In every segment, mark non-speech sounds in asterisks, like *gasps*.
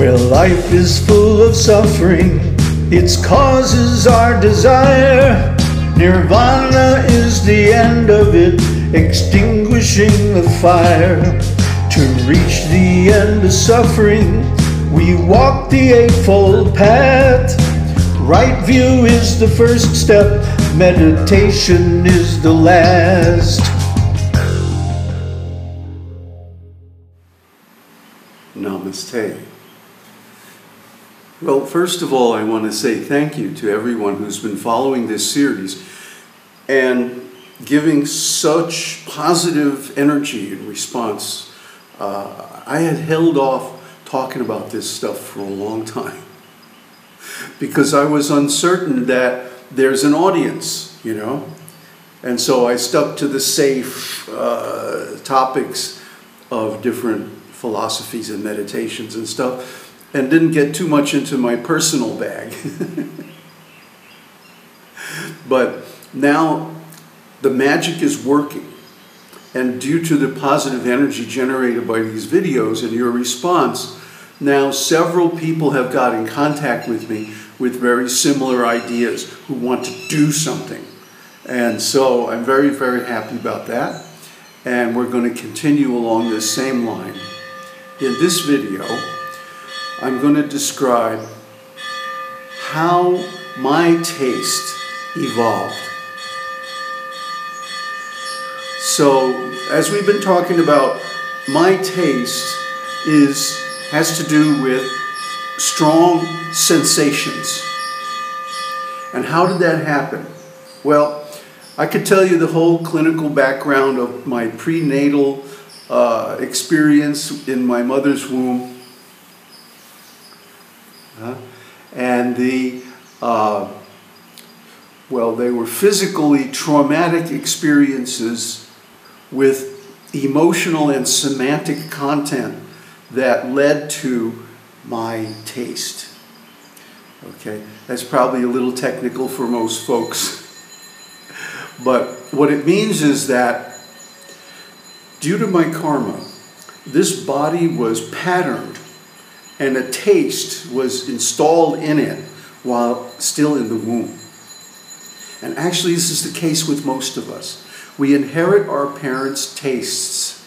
Where life is full of suffering, its causes are desire. Nirvana is the end of it, extinguishing the fire. To reach the end of suffering, we walk the Eightfold Path. Right view is the first step, meditation is the last. Namaste. Well, first of all, I want to say thank you to everyone who's been following this series and giving such positive energy in response. Uh, I had held off talking about this stuff for a long time because I was uncertain that there's an audience, you know. And so I stuck to the safe uh, topics of different philosophies and meditations and stuff and didn't get too much into my personal bag. *laughs* but now the magic is working. And due to the positive energy generated by these videos and your response, now several people have got in contact with me with very similar ideas who want to do something. And so I'm very, very happy about that. And we're going to continue along this same line. In this video, I'm going to describe how my taste evolved. So, as we've been talking about, my taste is has to do with strong sensations. And how did that happen? Well, I could tell you the whole clinical background of my prenatal uh, experience in my mother's womb. And the, uh, well, they were physically traumatic experiences with emotional and semantic content that led to my taste. Okay, that's probably a little technical for most folks. *laughs* But what it means is that due to my karma, this body was patterned and a taste was installed in it while still in the womb. And actually, this is the case with most of us. We inherit our parents' tastes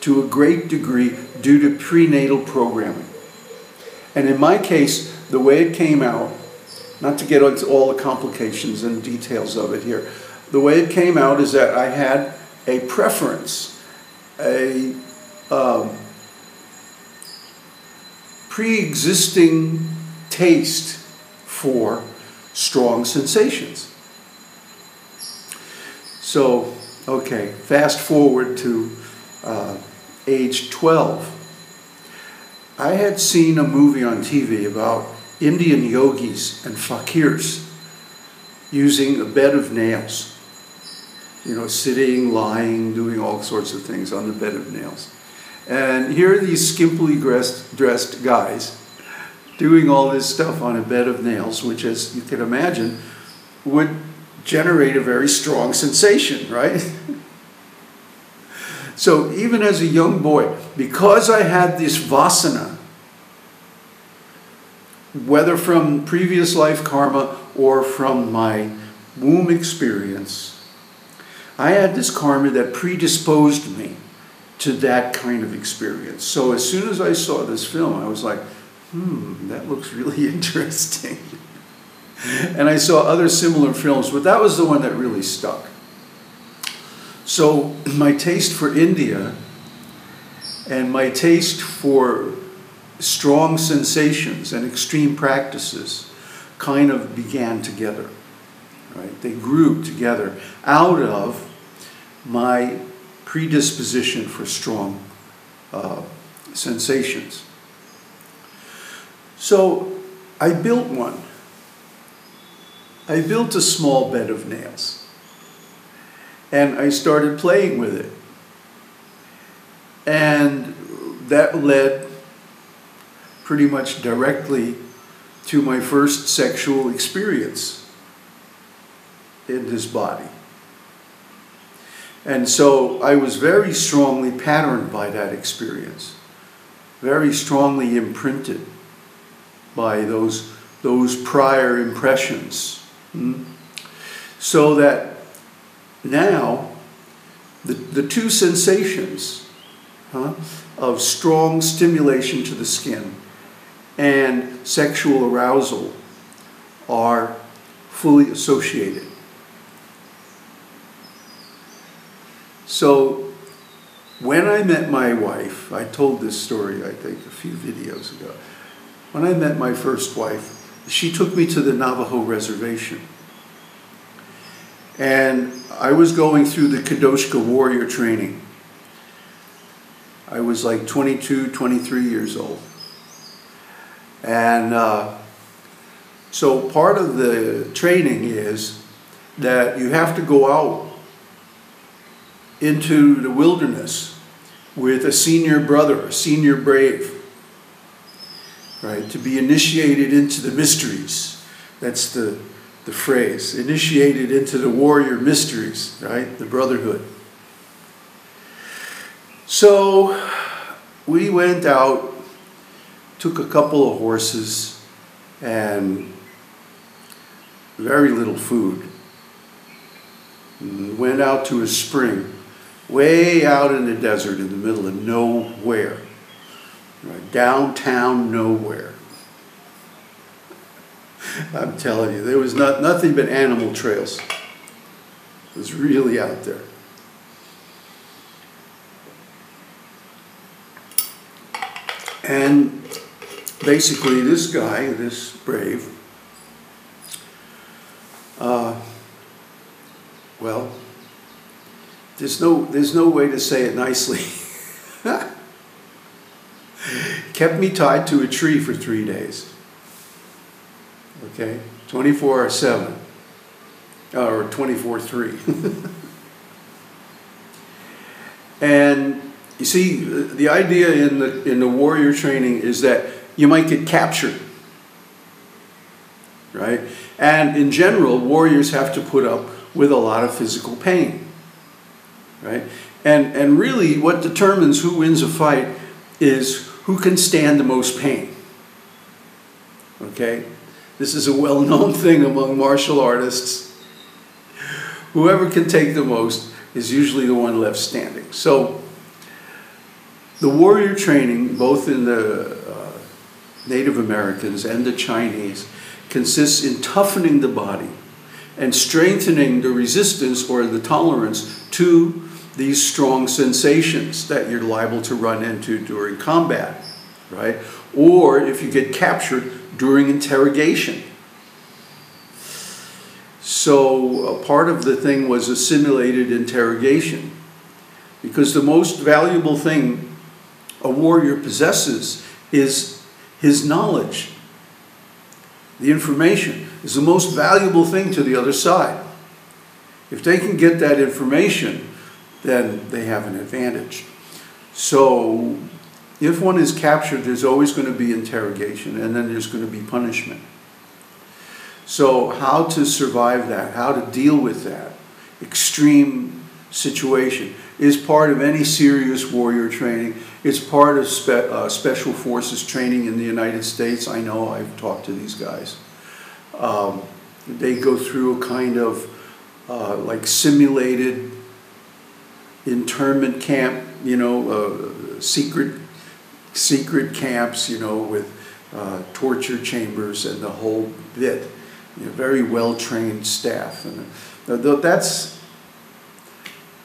to a great degree due to prenatal programming. And in my case, the way it came out, not to get into all the complications and details of it here, the way it came out is that I had a preference, a um, pre existing taste for strong sensations. So, okay, fast forward to uh, age 12. I had seen a movie on TV about Indian yogis and fakirs using a bed of nails. You know, sitting, lying, doing all sorts of things on the bed of nails. And here are these skimpily dressed, dressed guys doing all this stuff on a bed of nails, which, as you can imagine, would generate a very strong sensation, right? *laughs* So even as a young boy, because I had this vasana, whether from previous life karma or from my womb experience, I had this karma that predisposed me to that kind of experience. So as soon as I saw this film, I was like, hmm, that looks really *laughs* interesting. and I saw other similar films, but that was the one that really stuck. So my taste for India and my taste for strong sensations and extreme practices kind of began together. Right? They grew together out of my predisposition for strong uh, sensations. So I built one. I built a small bed of nails and I started playing with it. And that led pretty much directly to my first sexual experience in his body. And so I was very strongly patterned by that experience. very strongly imprinted by those, those prior impressions. Hmm? So that now the, the two sensations huh, of strong stimulation to the skin and sexual arousal are fully associated. So when I met my wife, I told this story, I think, a few videos ago. When I met my first wife, she took me to the Navajo reservation. And I was going through the Quidoshka warrior training. I was like 22, 23 years old. And uh, so part of the training is that you have to go out into the wilderness with a senior brother, a senior brave, right? To be initiated into the mysteries. That's the, the phrase. Initiated into the warrior mysteries, right? The brotherhood. So we went out, took a couple of horses, and very little food. And went out to a spring way out in the desert in the middle of nowhere. Right, downtown nowhere. I'm telling you, there was not, nothing but animal trails. It was really out there. And basically, this guy, this brave, uh, well, there's no, there's no way to say it nicely. *laughs* Kept me tied to a tree for three days. Okay? 24 7. Uh, or 24 3. *laughs* and you see, the idea in the, in the warrior training is that you might get captured. Right? And in general, warriors have to put up with a lot of physical pain right? And, and really, what determines who wins a fight is who can stand the most pain. Okay? This is a well known *laughs* thing among martial artists. Whoever can take the most is usually the one left standing. So, the warrior training, both in the uh, Native Americans and the Chinese, consists in toughening the body and strengthening the resistance or the tolerance to these strong sensations that you're liable to run into during combat, right? Or if you get captured during interrogation. So a part of the thing was a simulated interrogation. Because the most valuable thing a warrior possesses is his knowledge. The information is the most valuable thing to the other side. If they can get that information, then they have an advantage. So if one is captured, there's always going to be interrogation and then there's going to be punishment. So, how to survive that, how to deal with that extreme situation is part of any serious warrior training. It's part of spe uh, special forces training in the United States. I know I've talked to these guys. Um, they go through a kind of uh, like simulated internment camp, you know, uh, secret secret camps, you know, with uh, torture chambers and the whole bit. You know, very well trained staff, and uh, that's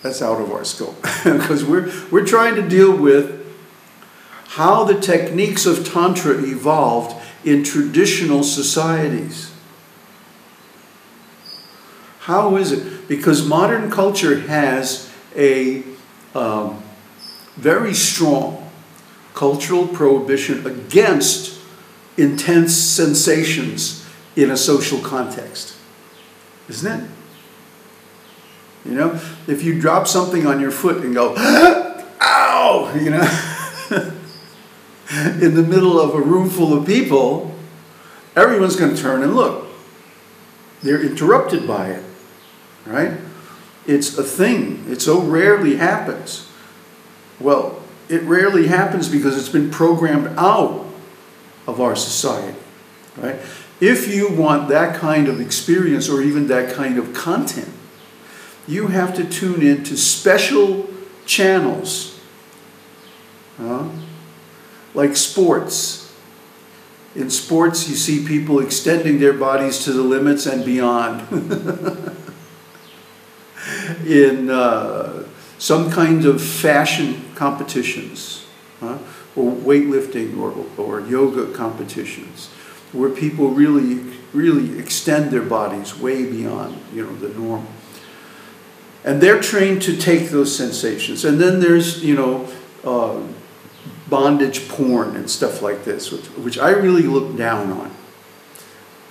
that's out of our scope *laughs* because we're we're trying to deal with how the techniques of tantra evolved in traditional societies. How is it? Because modern culture has a um, very strong cultural prohibition against intense sensations in a social context. Isn't it? You know, if you drop something on your foot and go, *gasps* ow, you know, *laughs* in the middle of a room full of people, everyone's going to turn and look. They're interrupted by it, right? It's a thing. It so rarely happens. Well, it rarely happens because it's been programmed out of our society, right? If you want that kind of experience or even that kind of content, you have to tune in to special channels, like sports. In sports, you see people extending their bodies to the limits and beyond. *laughs* in uh, some kinds of fashion competitions, uh, or weightlifting or, or yoga competitions, where people really, really extend their bodies way beyond you know, the norm. And they're trained to take those sensations. And then there's, you know, uh, bondage porn and stuff like this, which, which I really look down on.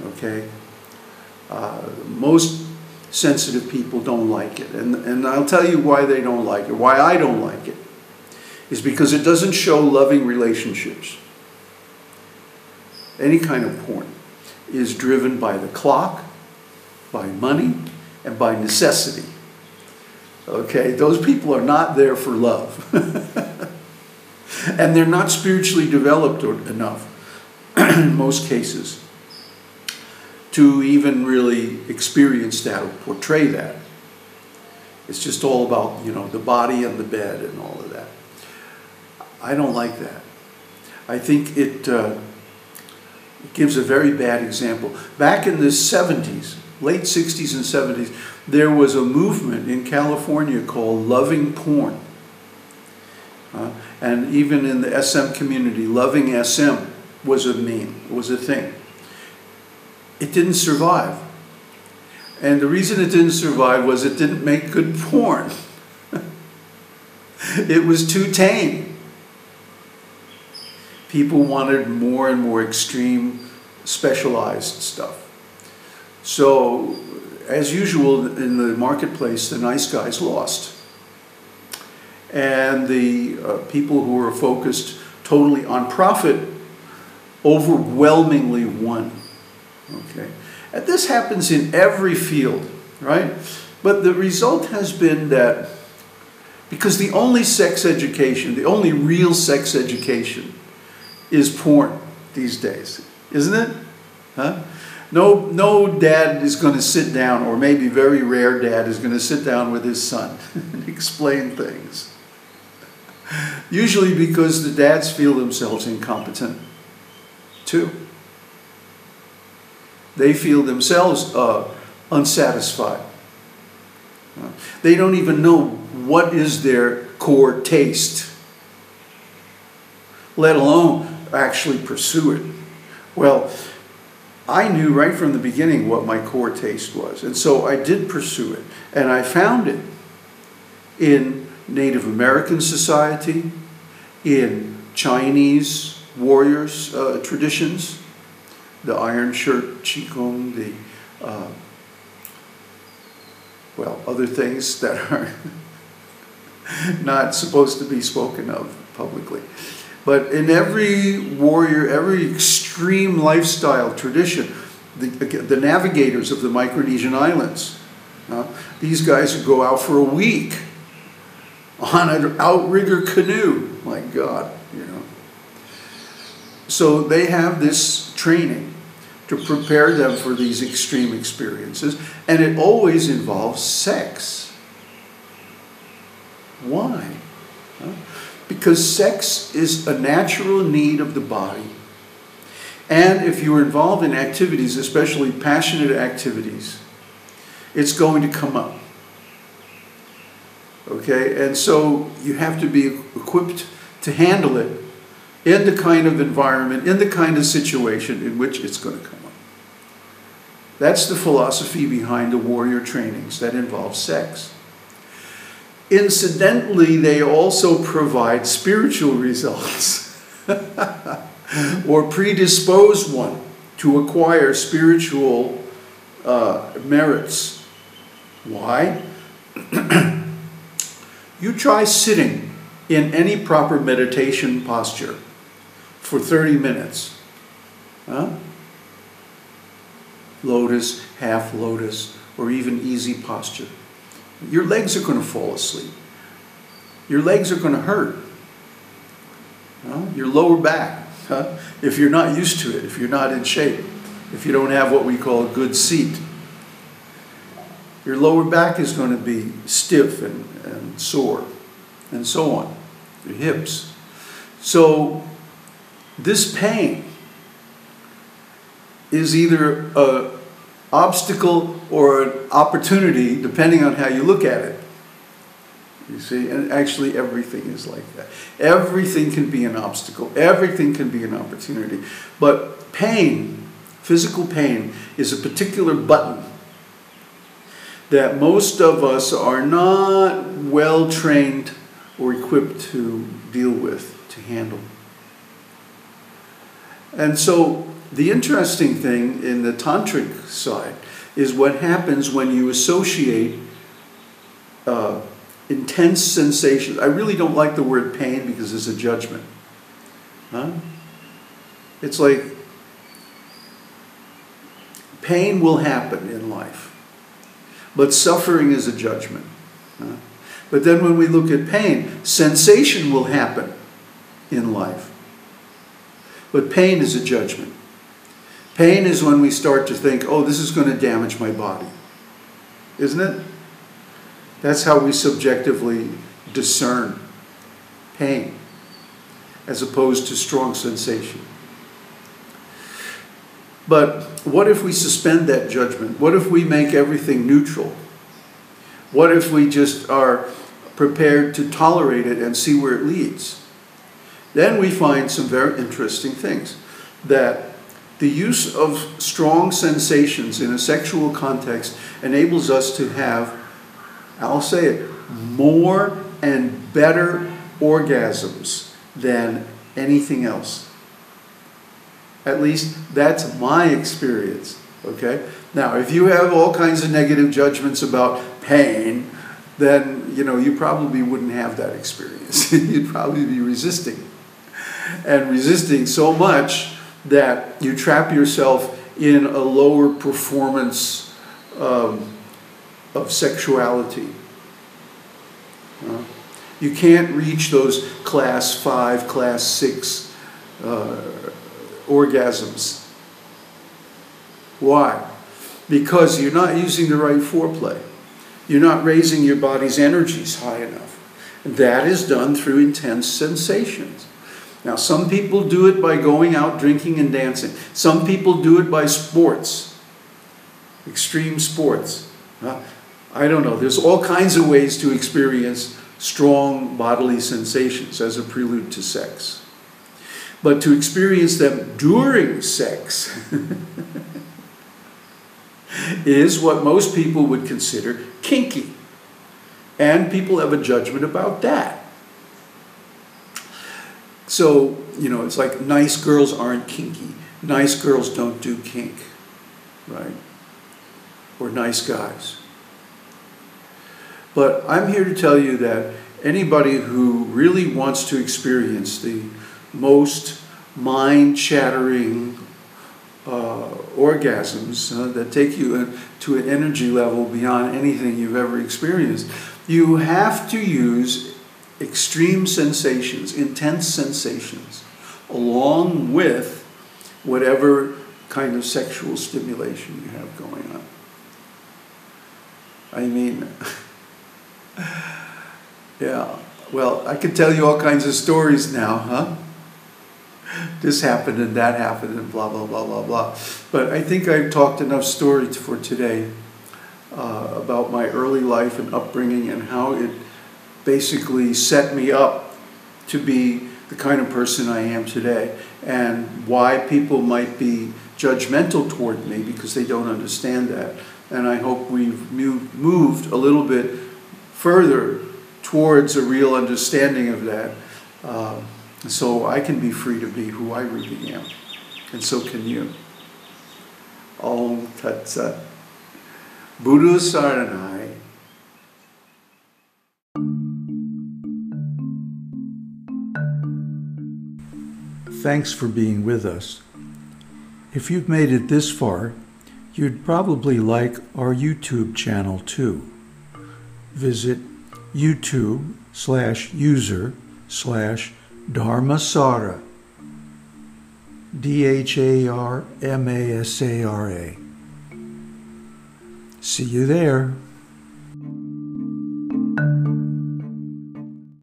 Okay? Uh, most sensitive people don't like it. And, and I'll tell you why they don't like it, why I don't like it, is because it doesn't show loving relationships. Any kind of porn is driven by the clock, by money, and by necessity. Okay, those people are not there for love. *laughs* and they're not spiritually developed enough *clears throat* in most cases to even really experience that or portray that. It's just all about, you know, the body and the bed and all of that. I don't like that. I think it, uh, gives a very bad example. Back in the 70s, late 60s and 70s, there was a movement in California called Loving Porn. Uh, and even in the SM community, Loving SM was a meme, was a thing. It didn't survive. And the reason it didn't survive was it didn't make good porn. *laughs* it was too tame. People wanted more and more extreme, specialized stuff. So, as usual in the marketplace, the nice guys lost. And the uh, people who were focused totally on profit overwhelmingly won. Okay? And this happens in every field, right? But the result has been that because the only sex education, the only real sex education is porn these days, isn't it? Huh? No, no dad is going to sit down, or maybe very rare dad is going to sit down with his son *laughs* and explain things. Usually because the dads feel themselves incompetent too. They feel themselves uh, unsatisfied. They don't even know what is their core taste, let alone actually pursue it. Well, I knew right from the beginning what my core taste was. And so I did pursue it. And I found it in Native American society, in Chinese warriors' uh, traditions, the iron shirt, qigong, the, uh, well, other things that are *laughs* not supposed to be spoken of publicly. But in every warrior, every extreme lifestyle tradition, the, the navigators of the Micronesian islands, uh, these guys would go out for a week on an outrigger canoe. My God, you know. So they have this training to prepare them for these extreme experiences, and it always involves sex. Why? Because sex is a natural need of the body. And if you're involved in activities, especially passionate activities, it's going to come up. Okay? And so you have to be equipped to handle it in the kind of environment, in the kind of situation in which it's going to come. That's the philosophy behind the warrior trainings that involve sex. Incidentally, they also provide spiritual results *laughs* or predispose one to acquire spiritual uh, merits. Why? *clears throat* you try sitting in any proper meditation posture for 30 minutes. Huh? Lotus, half lotus, or even easy posture your legs are going to fall asleep. Your legs are going to hurt. Your lower back, huh? if you're not used to it, if you're not in shape, if you don't have what we call a good seat. Your lower back is going to be stiff and, and sore, and so on. Your hips. So, this pain is either an obstacle or an opportunity, depending on how you look at it. You see, and actually everything is like that. Everything can be an obstacle, everything can be an opportunity. But pain, physical pain, is a particular button that most of us are not well trained or equipped to deal with, to handle. And so the interesting thing in the tantric side is what happens when you associate uh, intense sensations. I really don't like the word pain because it's a judgment. Huh? It's like pain will happen in life, but suffering is a judgment. Huh? But then when we look at pain, sensation will happen in life, but pain is a judgment. Pain is when we start to think, oh, this is going to damage my body. Isn't it? That's how we subjectively discern pain as opposed to strong sensation. But what if we suspend that judgment? What if we make everything neutral? What if we just are prepared to tolerate it and see where it leads? Then we find some very interesting things. That the use of strong sensations in a sexual context enables us to have I'll say it, more and better orgasms than anything else. At least that's my experience. Okay? Now, if you have all kinds of negative judgments about pain, then you know you probably wouldn't have that experience. *laughs* You'd probably be resisting. And resisting so much that you trap yourself in a lower performance um, of sexuality. Uh, you can't reach those class five, class six uh, orgasms. Why? Because you're not using the right foreplay. You're not raising your body's energies high enough. That is done through intense sensations. Now, some people do it by going out drinking and dancing. Some people do it by sports, extreme sports. Uh, I don't know. There's all kinds of ways to experience strong bodily sensations as a prelude to sex. But to experience them during sex *laughs* is what most people would consider kinky. And people have a judgment about that. So, you know, it's like nice girls aren't kinky. Nice girls don't do kink, right? Or nice guys. But I'm here to tell you that anybody who really wants to experience the most mind chattering uh, orgasms uh, that take you to an energy level beyond anything you've ever experienced, you have to use extreme sensations, intense sensations, along with whatever kind of sexual stimulation you have going on. I mean, *laughs* yeah. Well, I could tell you all kinds of stories now, huh? This happened and that happened and blah, blah, blah, blah, blah. But I think I've talked enough stories for today uh, about my early life and upbringing and how it basically set me up to be the kind of person I am today and why people might be judgmental toward me because they don't understand that. And I hope we've moved a little bit further towards a real understanding of that. Uh, so I can be free to be who I really am. And so can you. Om Tat Sat. Buddha Saranai. Thanks for being with us. If you've made it this far, you'd probably like our YouTube channel too visit YouTube slash user slash Dharmasara. D H A R M A S A R A. See you there.